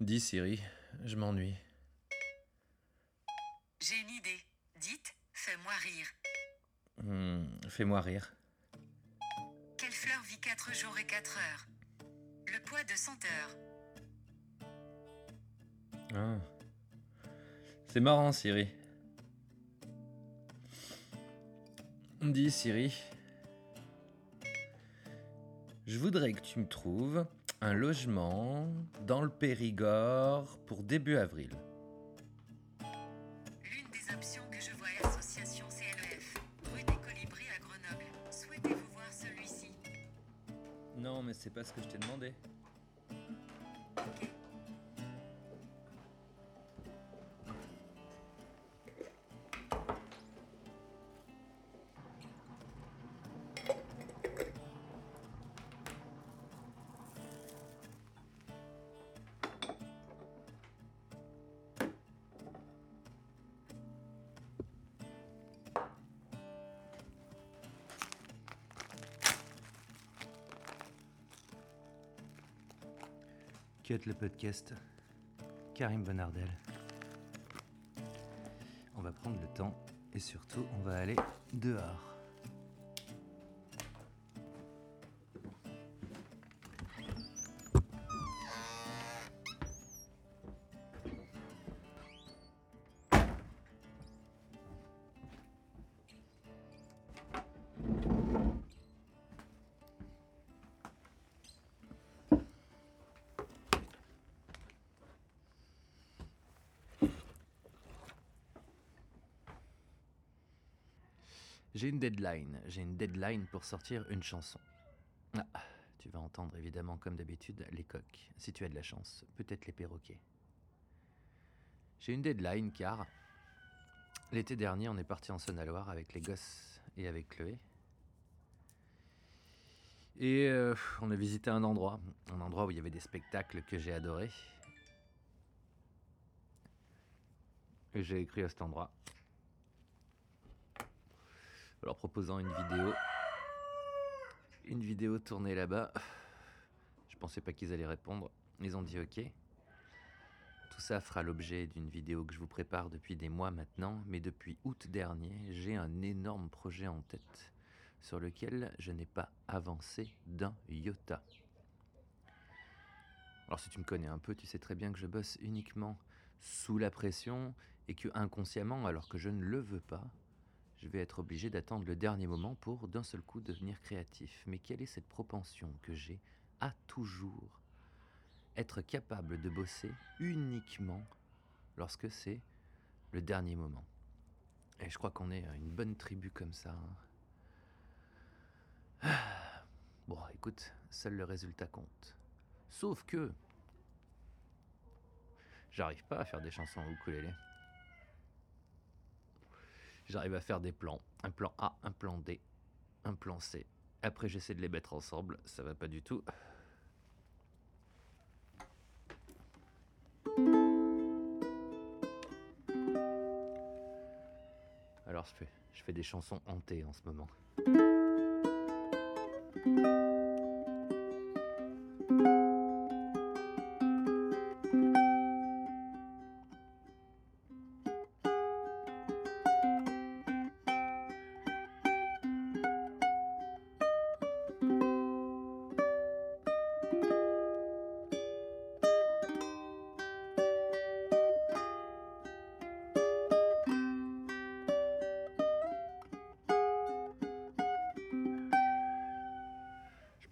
Dis Siri, je m'ennuie. J'ai une idée. Dites, fais-moi rire. Hmm, Fais-moi rire. Quelle fleur vit 4 jours et 4 heures? Le poids de 100 heures. Ah. C'est marrant Siri. Dis Siri. Je voudrais que tu me trouves un logement dans le Périgord pour début avril. L'une des options que je vois est Association CLEF, rue des Colibris à Grenoble. Souhaitez-vous voir celui-ci? Non, mais c'est pas ce que je t'ai demandé. Cut le podcast. Karim Bonardel. On va prendre le temps et surtout on va aller dehors. J'ai une deadline. J'ai une deadline pour sortir une chanson. Ah, tu vas entendre évidemment, comme d'habitude, les coqs. Si tu as de la chance, peut-être les perroquets. J'ai une deadline car l'été dernier, on est parti en Saône-et-Loire avec les gosses et avec Chloé. Et euh, on a visité un endroit, un endroit où il y avait des spectacles que j'ai adorés. Et j'ai écrit à cet endroit en proposant une vidéo. Une vidéo tournée là-bas. Je pensais pas qu'ils allaient répondre. Ils ont dit ok. Tout ça fera l'objet d'une vidéo que je vous prépare depuis des mois maintenant, mais depuis août dernier, j'ai un énorme projet en tête sur lequel je n'ai pas avancé d'un iota. Alors si tu me connais un peu, tu sais très bien que je bosse uniquement sous la pression et que inconsciemment, alors que je ne le veux pas, je vais être obligé d'attendre le dernier moment pour d'un seul coup devenir créatif. Mais quelle est cette propension que j'ai à toujours être capable de bosser uniquement lorsque c'est le dernier moment? Et je crois qu'on est une bonne tribu comme ça. hein. Bon, écoute, seul le résultat compte. Sauf que j'arrive pas à faire des chansons au ukulélé. J'arrive à faire des plans. Un plan A, un plan D, un plan C. Après, j'essaie de les mettre ensemble. Ça va pas du tout. Alors, je fais, je fais des chansons hantées en ce moment.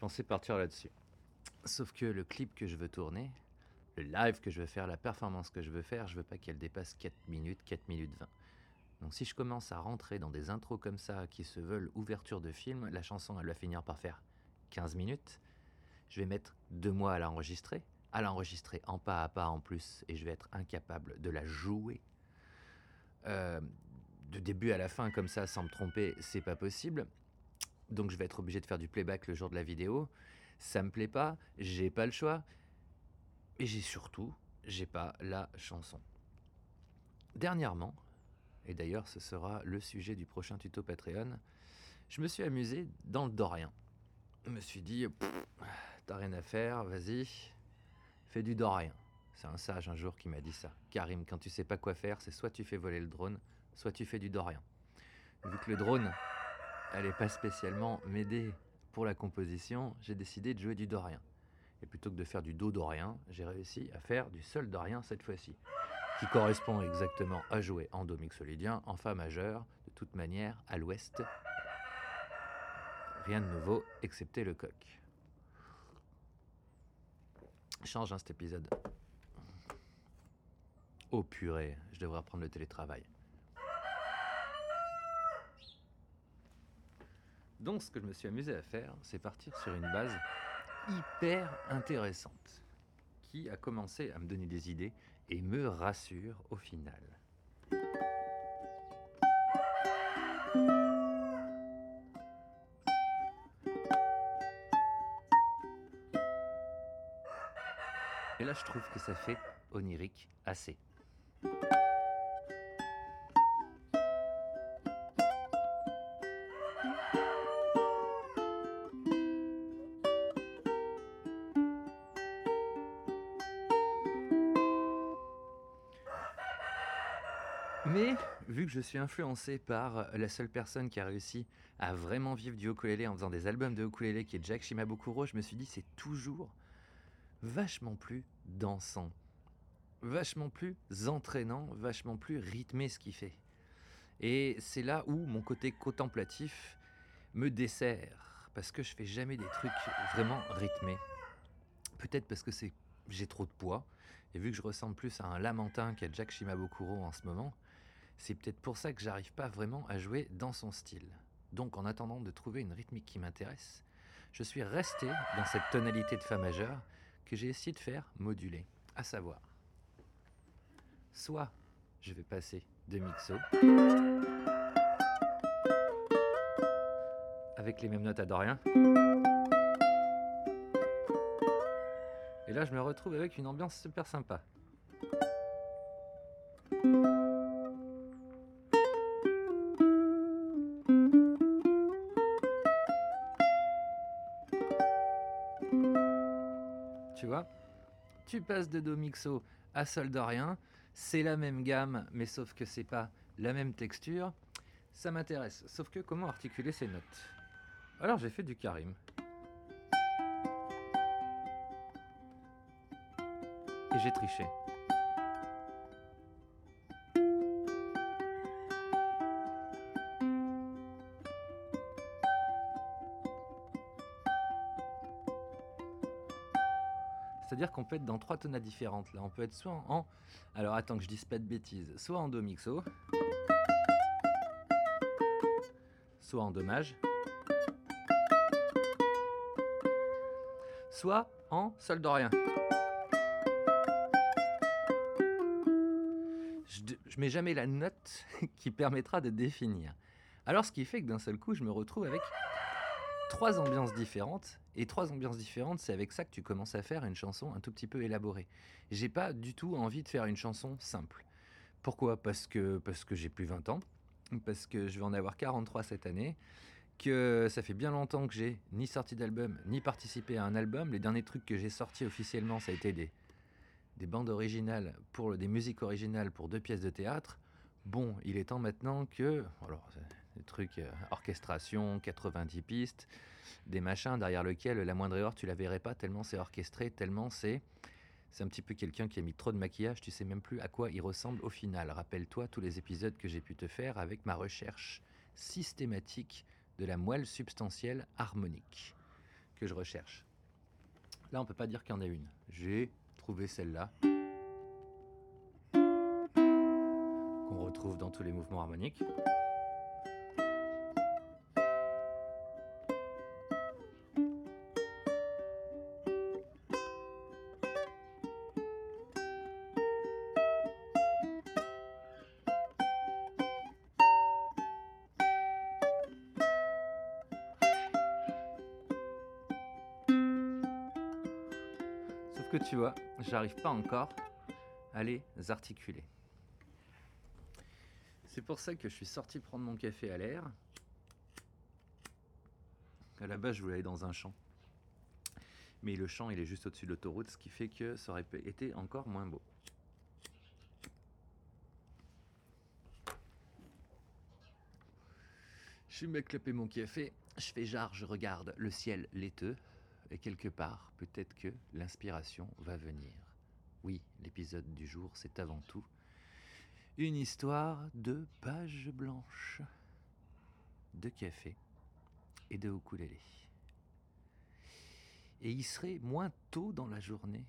Pensais partir là-dessus. Sauf que le clip que je veux tourner, le live que je veux faire, la performance que je veux faire, je veux pas qu'elle dépasse 4 minutes, 4 minutes 20. Donc si je commence à rentrer dans des intros comme ça qui se veulent ouverture de film, la chanson elle va finir par faire 15 minutes. Je vais mettre deux mois à l'enregistrer, à l'enregistrer en pas à pas en plus, et je vais être incapable de la jouer. Euh, de début à la fin comme ça sans me tromper, c'est pas possible. Donc je vais être obligé de faire du playback le jour de la vidéo. Ça me plaît pas, j'ai pas le choix. Et j'ai surtout, j'ai pas la chanson. Dernièrement, et d'ailleurs ce sera le sujet du prochain tuto Patreon, je me suis amusé dans le Dorien. Je me suis dit, t'as rien à faire, vas-y, fais du Dorien. C'est un sage un jour qui m'a dit ça. Karim, quand tu sais pas quoi faire, c'est soit tu fais voler le drone, soit tu fais du Dorian. Vu que le drone allait pas spécialement m'aider pour la composition, j'ai décidé de jouer du Dorian. Et plutôt que de faire du Do Dorien, j'ai réussi à faire du Sol Dorien cette fois-ci, qui correspond exactement à jouer en Do mixolydien, en Fa majeur, de toute manière, à l'ouest. Rien de nouveau, excepté le coq. Change hein, cet épisode. Oh purée, je devrais reprendre le télétravail. Donc ce que je me suis amusé à faire, c'est partir sur une base hyper intéressante qui a commencé à me donner des idées et me rassure au final. Et là, je trouve que ça fait onirique assez. Je suis influencé par la seule personne qui a réussi à vraiment vivre du ukulélé en faisant des albums de ukulélé, qui est Jack Shimabukuro, je me suis dit c'est toujours vachement plus dansant, vachement plus entraînant, vachement plus rythmé ce qu'il fait. Et c'est là où mon côté contemplatif me dessert, parce que je fais jamais des trucs vraiment rythmés. Peut-être parce que j'ai trop de poids, et vu que je ressemble plus à un lamentin qu'à Jack Shimabukuro en ce moment, c'est peut-être pour ça que j'arrive pas vraiment à jouer dans son style. Donc en attendant de trouver une rythmique qui m'intéresse, je suis resté dans cette tonalité de Fa majeur que j'ai essayé de faire moduler, à savoir, soit je vais passer de mixo avec les mêmes notes à Dorien, et là je me retrouve avec une ambiance super sympa. Tu passes de Do mixo à Sol dorien, c'est la même gamme, mais sauf que c'est pas la même texture. Ça m'intéresse. Sauf que comment articuler ces notes? Alors j'ai fait du Karim. Et j'ai triché. Qu'on peut être dans trois tonades différentes. Là, on peut être soit en. Alors attends que je dise pas de bêtises. Soit en Do mixo. Soit en dommage. Soit en sol dorien. Je, je mets jamais la note qui permettra de définir. Alors ce qui fait que d'un seul coup, je me retrouve avec trois ambiances différentes. Et trois ambiances différentes, c'est avec ça que tu commences à faire une chanson un tout petit peu élaborée. J'ai pas du tout envie de faire une chanson simple. Pourquoi? Parce que, parce que j'ai plus 20 ans, parce que je vais en avoir 43 cette année, que ça fait bien longtemps que j'ai ni sorti d'album, ni participé à un album. Les derniers trucs que j'ai sortis officiellement, ça a été des, des bandes originales, pour des musiques originales pour deux pièces de théâtre. Bon, il est temps maintenant que... Alors, des trucs euh, orchestration, 90 pistes, des machins derrière lequel la moindre erreur tu la verrais pas tellement c'est orchestré, tellement c'est c'est un petit peu quelqu'un qui a mis trop de maquillage, tu sais même plus à quoi il ressemble au final. Rappelle-toi tous les épisodes que j'ai pu te faire avec ma recherche systématique de la moelle substantielle harmonique que je recherche. Là, on peut pas dire qu'il y en a une. J'ai trouvé celle-là qu'on retrouve dans tous les mouvements harmoniques. Tu vois, j'arrive pas encore à les articuler. C'est pour ça que je suis sorti prendre mon café à l'air. À la base, je voulais aller dans un champ. Mais le champ, il est juste au-dessus de l'autoroute, ce qui fait que ça aurait été encore moins beau. Je me clopé mon café, je fais genre, je regarde le ciel laiteux, et quelque part, peut-être que l'inspiration va venir. Oui, l'épisode du jour, c'est avant tout une histoire de pages blanches, de café et de ukulélé. Et il serait moins tôt dans la journée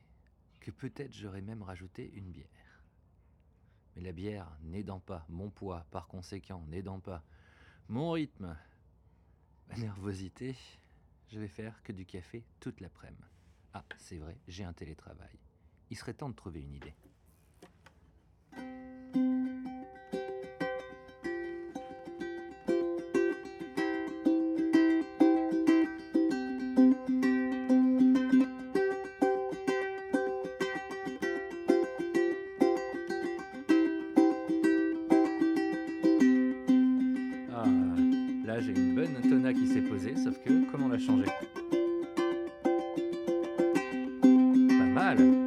que peut-être j'aurais même rajouté une bière. Mais la bière n'aidant pas mon poids, par conséquent n'aidant pas mon rythme, ma nervosité, je vais faire que du café toute l'après-midi. Ah, c'est vrai, j'ai un télétravail. Il serait temps de trouver une idée. Pas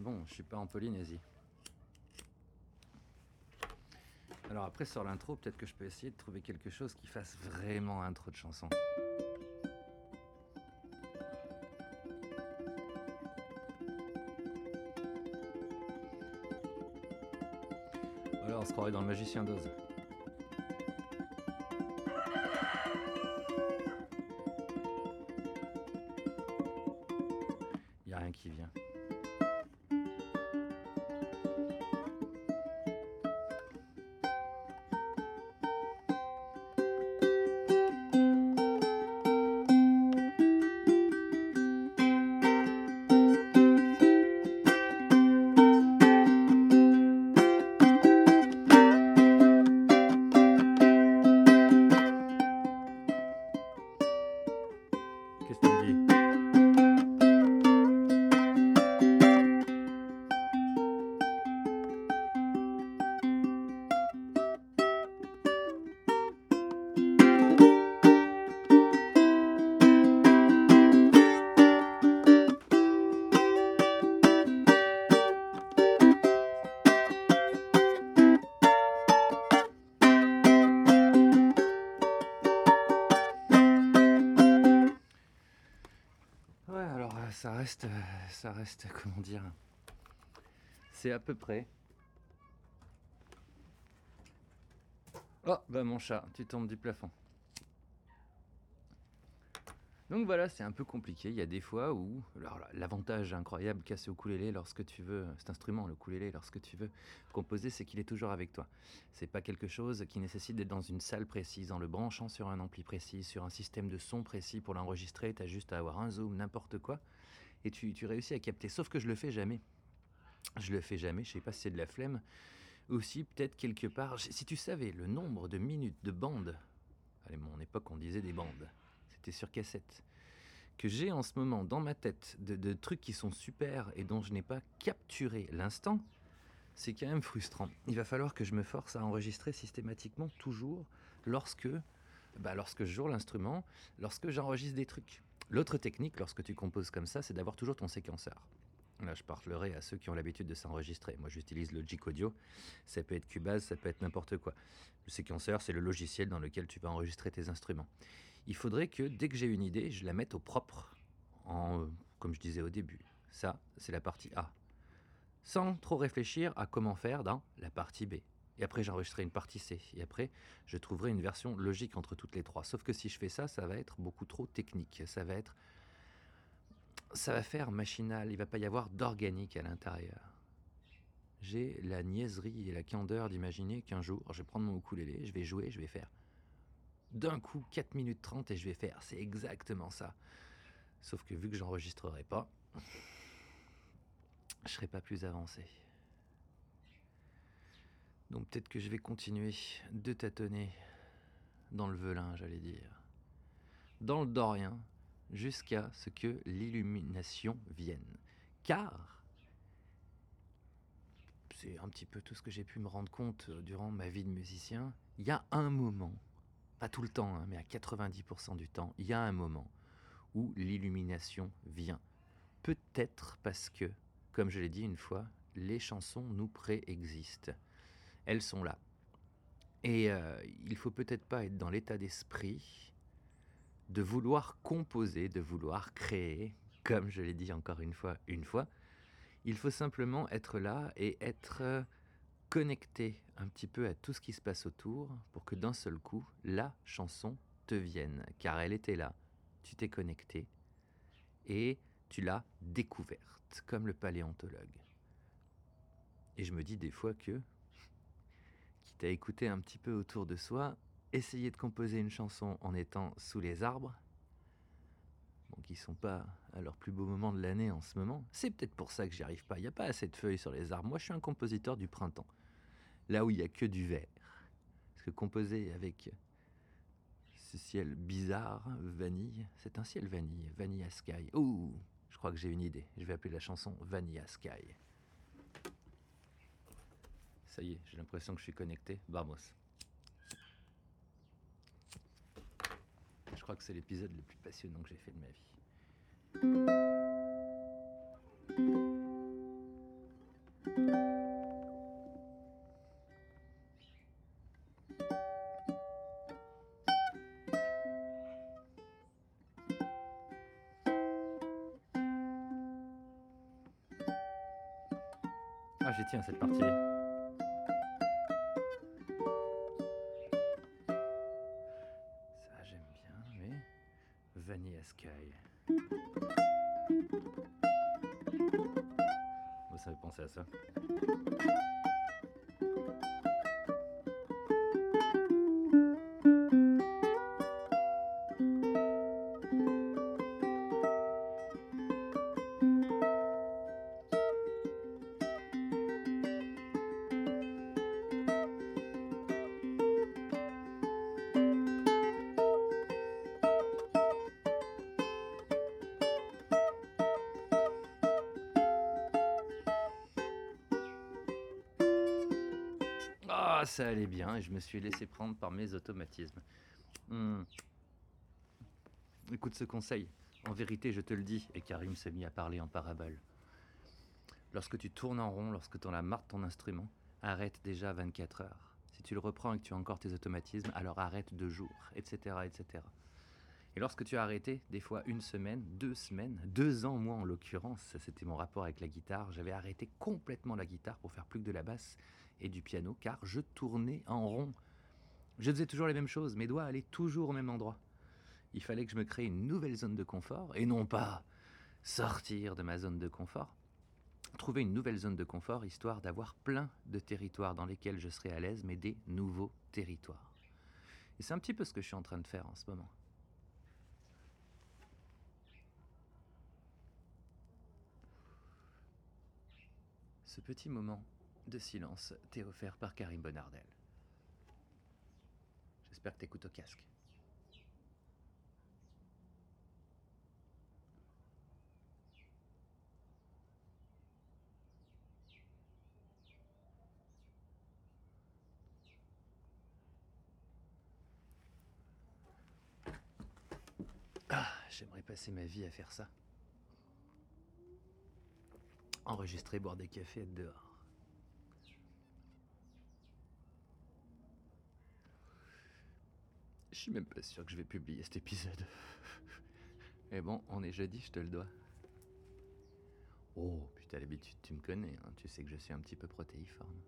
bon, je suis pas en Polynésie. Alors après sur l'intro, peut-être que je peux essayer de trouver quelque chose qui fasse vraiment intro de chanson. Voilà, on se croirait dans le magicien d'Oz. Ça reste, comment dire, c'est à peu près. Oh, bah mon chat, tu tombes du plafond. Donc voilà, c'est un peu compliqué. Il y a des fois où, alors l'avantage incroyable qu'a ce ukulélé lorsque tu veux, cet instrument, le ukulélé, lorsque tu veux composer, c'est qu'il est toujours avec toi. C'est pas quelque chose qui nécessite d'être dans une salle précise, en le branchant sur un ampli précis, sur un système de son précis pour l'enregistrer. Tu as juste à avoir un zoom, n'importe quoi, et tu, réussis à capter. Sauf que je le fais jamais. Je le fais jamais. Je sais pas si c'est de la flemme. Aussi, peut-être quelque part, si tu savais le nombre de minutes de bandes, à mon époque on disait des bandes, c'était sur cassette, que j'ai en ce moment dans ma tête de, de trucs qui sont super et dont je n'ai pas capturé l'instant, c'est quand même frustrant. Il va falloir que je me force à enregistrer systématiquement toujours lorsque, bah, lorsque je joue l'instrument, lorsque j'enregistre des trucs. L'autre technique, lorsque tu composes comme ça, c'est d'avoir toujours ton séquenceur. Là, je parlerai à ceux qui ont l'habitude de s'enregistrer. Moi, j'utilise Logic Audio. Ça peut être Cubase, ça peut être n'importe quoi. Le séquenceur, c'est le logiciel dans lequel tu vas enregistrer tes instruments. Il faudrait que dès que j'ai une idée, je la mette au propre, euh, comme je disais au début. Ça, c'est la partie A. Sans trop réfléchir à comment faire dans la partie B. Et après, j'enregistrerai une partie C. Et après, je trouverai une version logique entre toutes les trois. Sauf que si je fais ça, ça va être beaucoup trop technique. Ça va être ça va faire machinal, il va pas y avoir d'organique à l'intérieur. J'ai la niaiserie et la candeur d'imaginer qu'un jour, je vais prendre mon ukulélé, je vais jouer, je vais faire. d'un coup 4 minutes 30 et je vais faire. C'est exactement ça. Sauf que vu que j'enregistrerai pas, je serai pas plus avancé. Donc peut-être que je vais continuer de tâtonner dans le velin, j'allais dire. Dans le dorien, jusqu'à ce que l'illumination vienne. Car c'est un petit peu tout ce que j'ai pu me rendre compte euh, durant ma vie de musicien. Il y a un moment, pas tout le temps, hein, mais à 90% du temps, il y a un moment où l'illumination vient. Peut-être parce que, comme je l'ai dit une fois, les chansons nous préexistent. Elles sont là. Et euh, il faut peut-être pas être dans l'état d'esprit de vouloir composer, de vouloir créer, comme je l'ai dit encore une fois, une fois, il faut simplement être là et être euh, connecté un petit peu à tout ce qui se passe autour pour que d'un seul coup, la chanson te vienne. Car elle était là, tu t'es connecté et tu l'as découverte, comme le paléontologue. Et je me dis des fois que, quitte à écouter un petit peu autour de soi, essayer de composer une chanson en étant sous les arbres, bon, qui sont pas à leur plus beau moment de l'année en ce moment. C'est peut-être pour ça que j'y arrive pas. Il n'y a pas assez de feuilles sur les arbres. Moi, je suis un compositeur du printemps, là où il y a que du vert. Parce que composer avec ce ciel bizarre, vanille, c'est un ciel vanille, Vanilla Sky. Ouh, je crois que j'ai une idée. Je vais appeler la chanson Vanilla Sky. Ça y est, j'ai l'impression que je suis connecté. Vamos. Je crois que c'est l'épisode le plus passionnant que j'ai fait de ma vie. Ah, j'y tiens cette partie. Neyse. Ah, ça allait bien et je me suis laissé prendre par mes automatismes. Hmm. Écoute ce conseil. En vérité, je te le dis, et Karim s'est mis à parler en parabole. Lorsque tu tournes en rond, lorsque tu en as marre de ton instrument, arrête déjà 24 heures. Si tu le reprends et que tu as encore tes automatismes, alors arrête deux jours, etc., etc. Et lorsque tu as arrêté, des fois une semaine, deux semaines, deux ans, moi en l'occurrence, c'était mon rapport avec la guitare, j'avais arrêté complètement la guitare pour faire plus que de la basse et du piano, car je tournais en rond. Je faisais toujours les mêmes choses, mes doigts allaient toujours au même endroit. Il fallait que je me crée une nouvelle zone de confort, et non pas sortir de ma zone de confort. Trouver une nouvelle zone de confort, histoire d'avoir plein de territoires dans lesquels je serais à l'aise, mais des nouveaux territoires. Et c'est un petit peu ce que je suis en train de faire en ce moment. Ce petit moment de silence t'est offert par Karim Bonardel. J'espère que t'écoutes au casque. Ah, j'aimerais passer ma vie à faire ça. Enregistrer, boire des cafés, être dehors. Je suis même pas sûr que je vais publier cet épisode. Mais bon, on est jeudi, je te le dois. Oh, putain, l'habitude, tu me connais, hein, tu sais que je suis un petit peu protéiforme.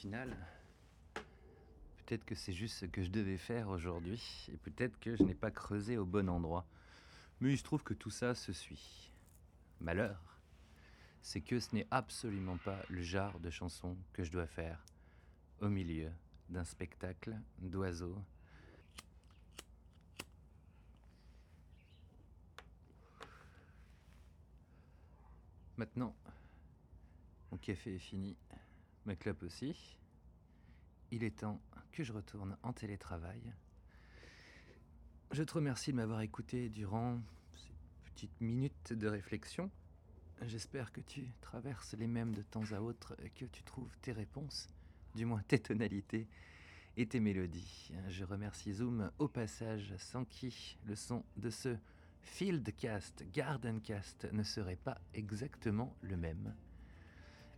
Final, peut-être que c'est juste ce que je devais faire aujourd'hui, et peut-être que je n'ai pas creusé au bon endroit. Mais il se trouve que tout ça se suit. Malheur, c'est que ce n'est absolument pas le genre de chanson que je dois faire au milieu d'un spectacle d'oiseaux. Maintenant, mon café est fini, ma clope aussi. Il est temps que je retourne en télétravail. Je te remercie de m'avoir écouté durant ces petites minutes de réflexion. J'espère que tu traverses les mêmes de temps à autre et que tu trouves tes réponses, du moins tes tonalités et tes mélodies. Je remercie Zoom au passage, sans qui le son de ce Fieldcast, Gardencast ne serait pas exactement le même.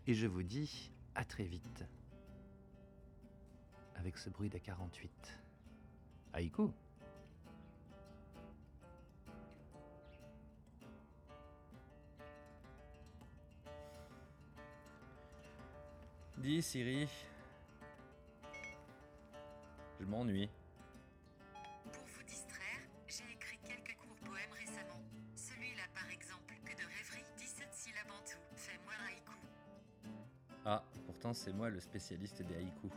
Et je vous dis à très vite avec ce bruit d'A48. Haïku Dis Siri. Je m'ennuie. Pourtant c'est moi le spécialiste des haïkus.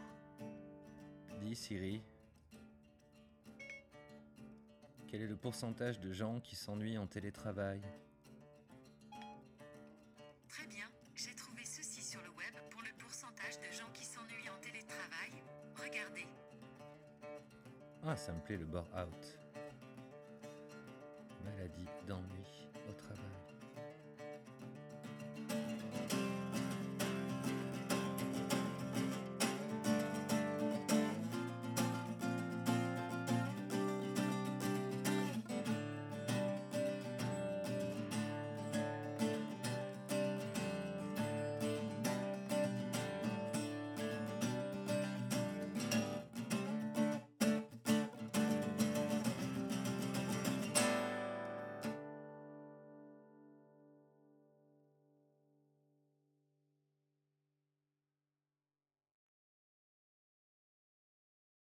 Dis Siri. Quel est le pourcentage de gens qui s'ennuient en télétravail? Très bien, j'ai trouvé ceci sur le web pour le pourcentage de gens qui s'ennuient en télétravail. Regardez. Ah, ça me plaît le bore out. Maladie d'ennui.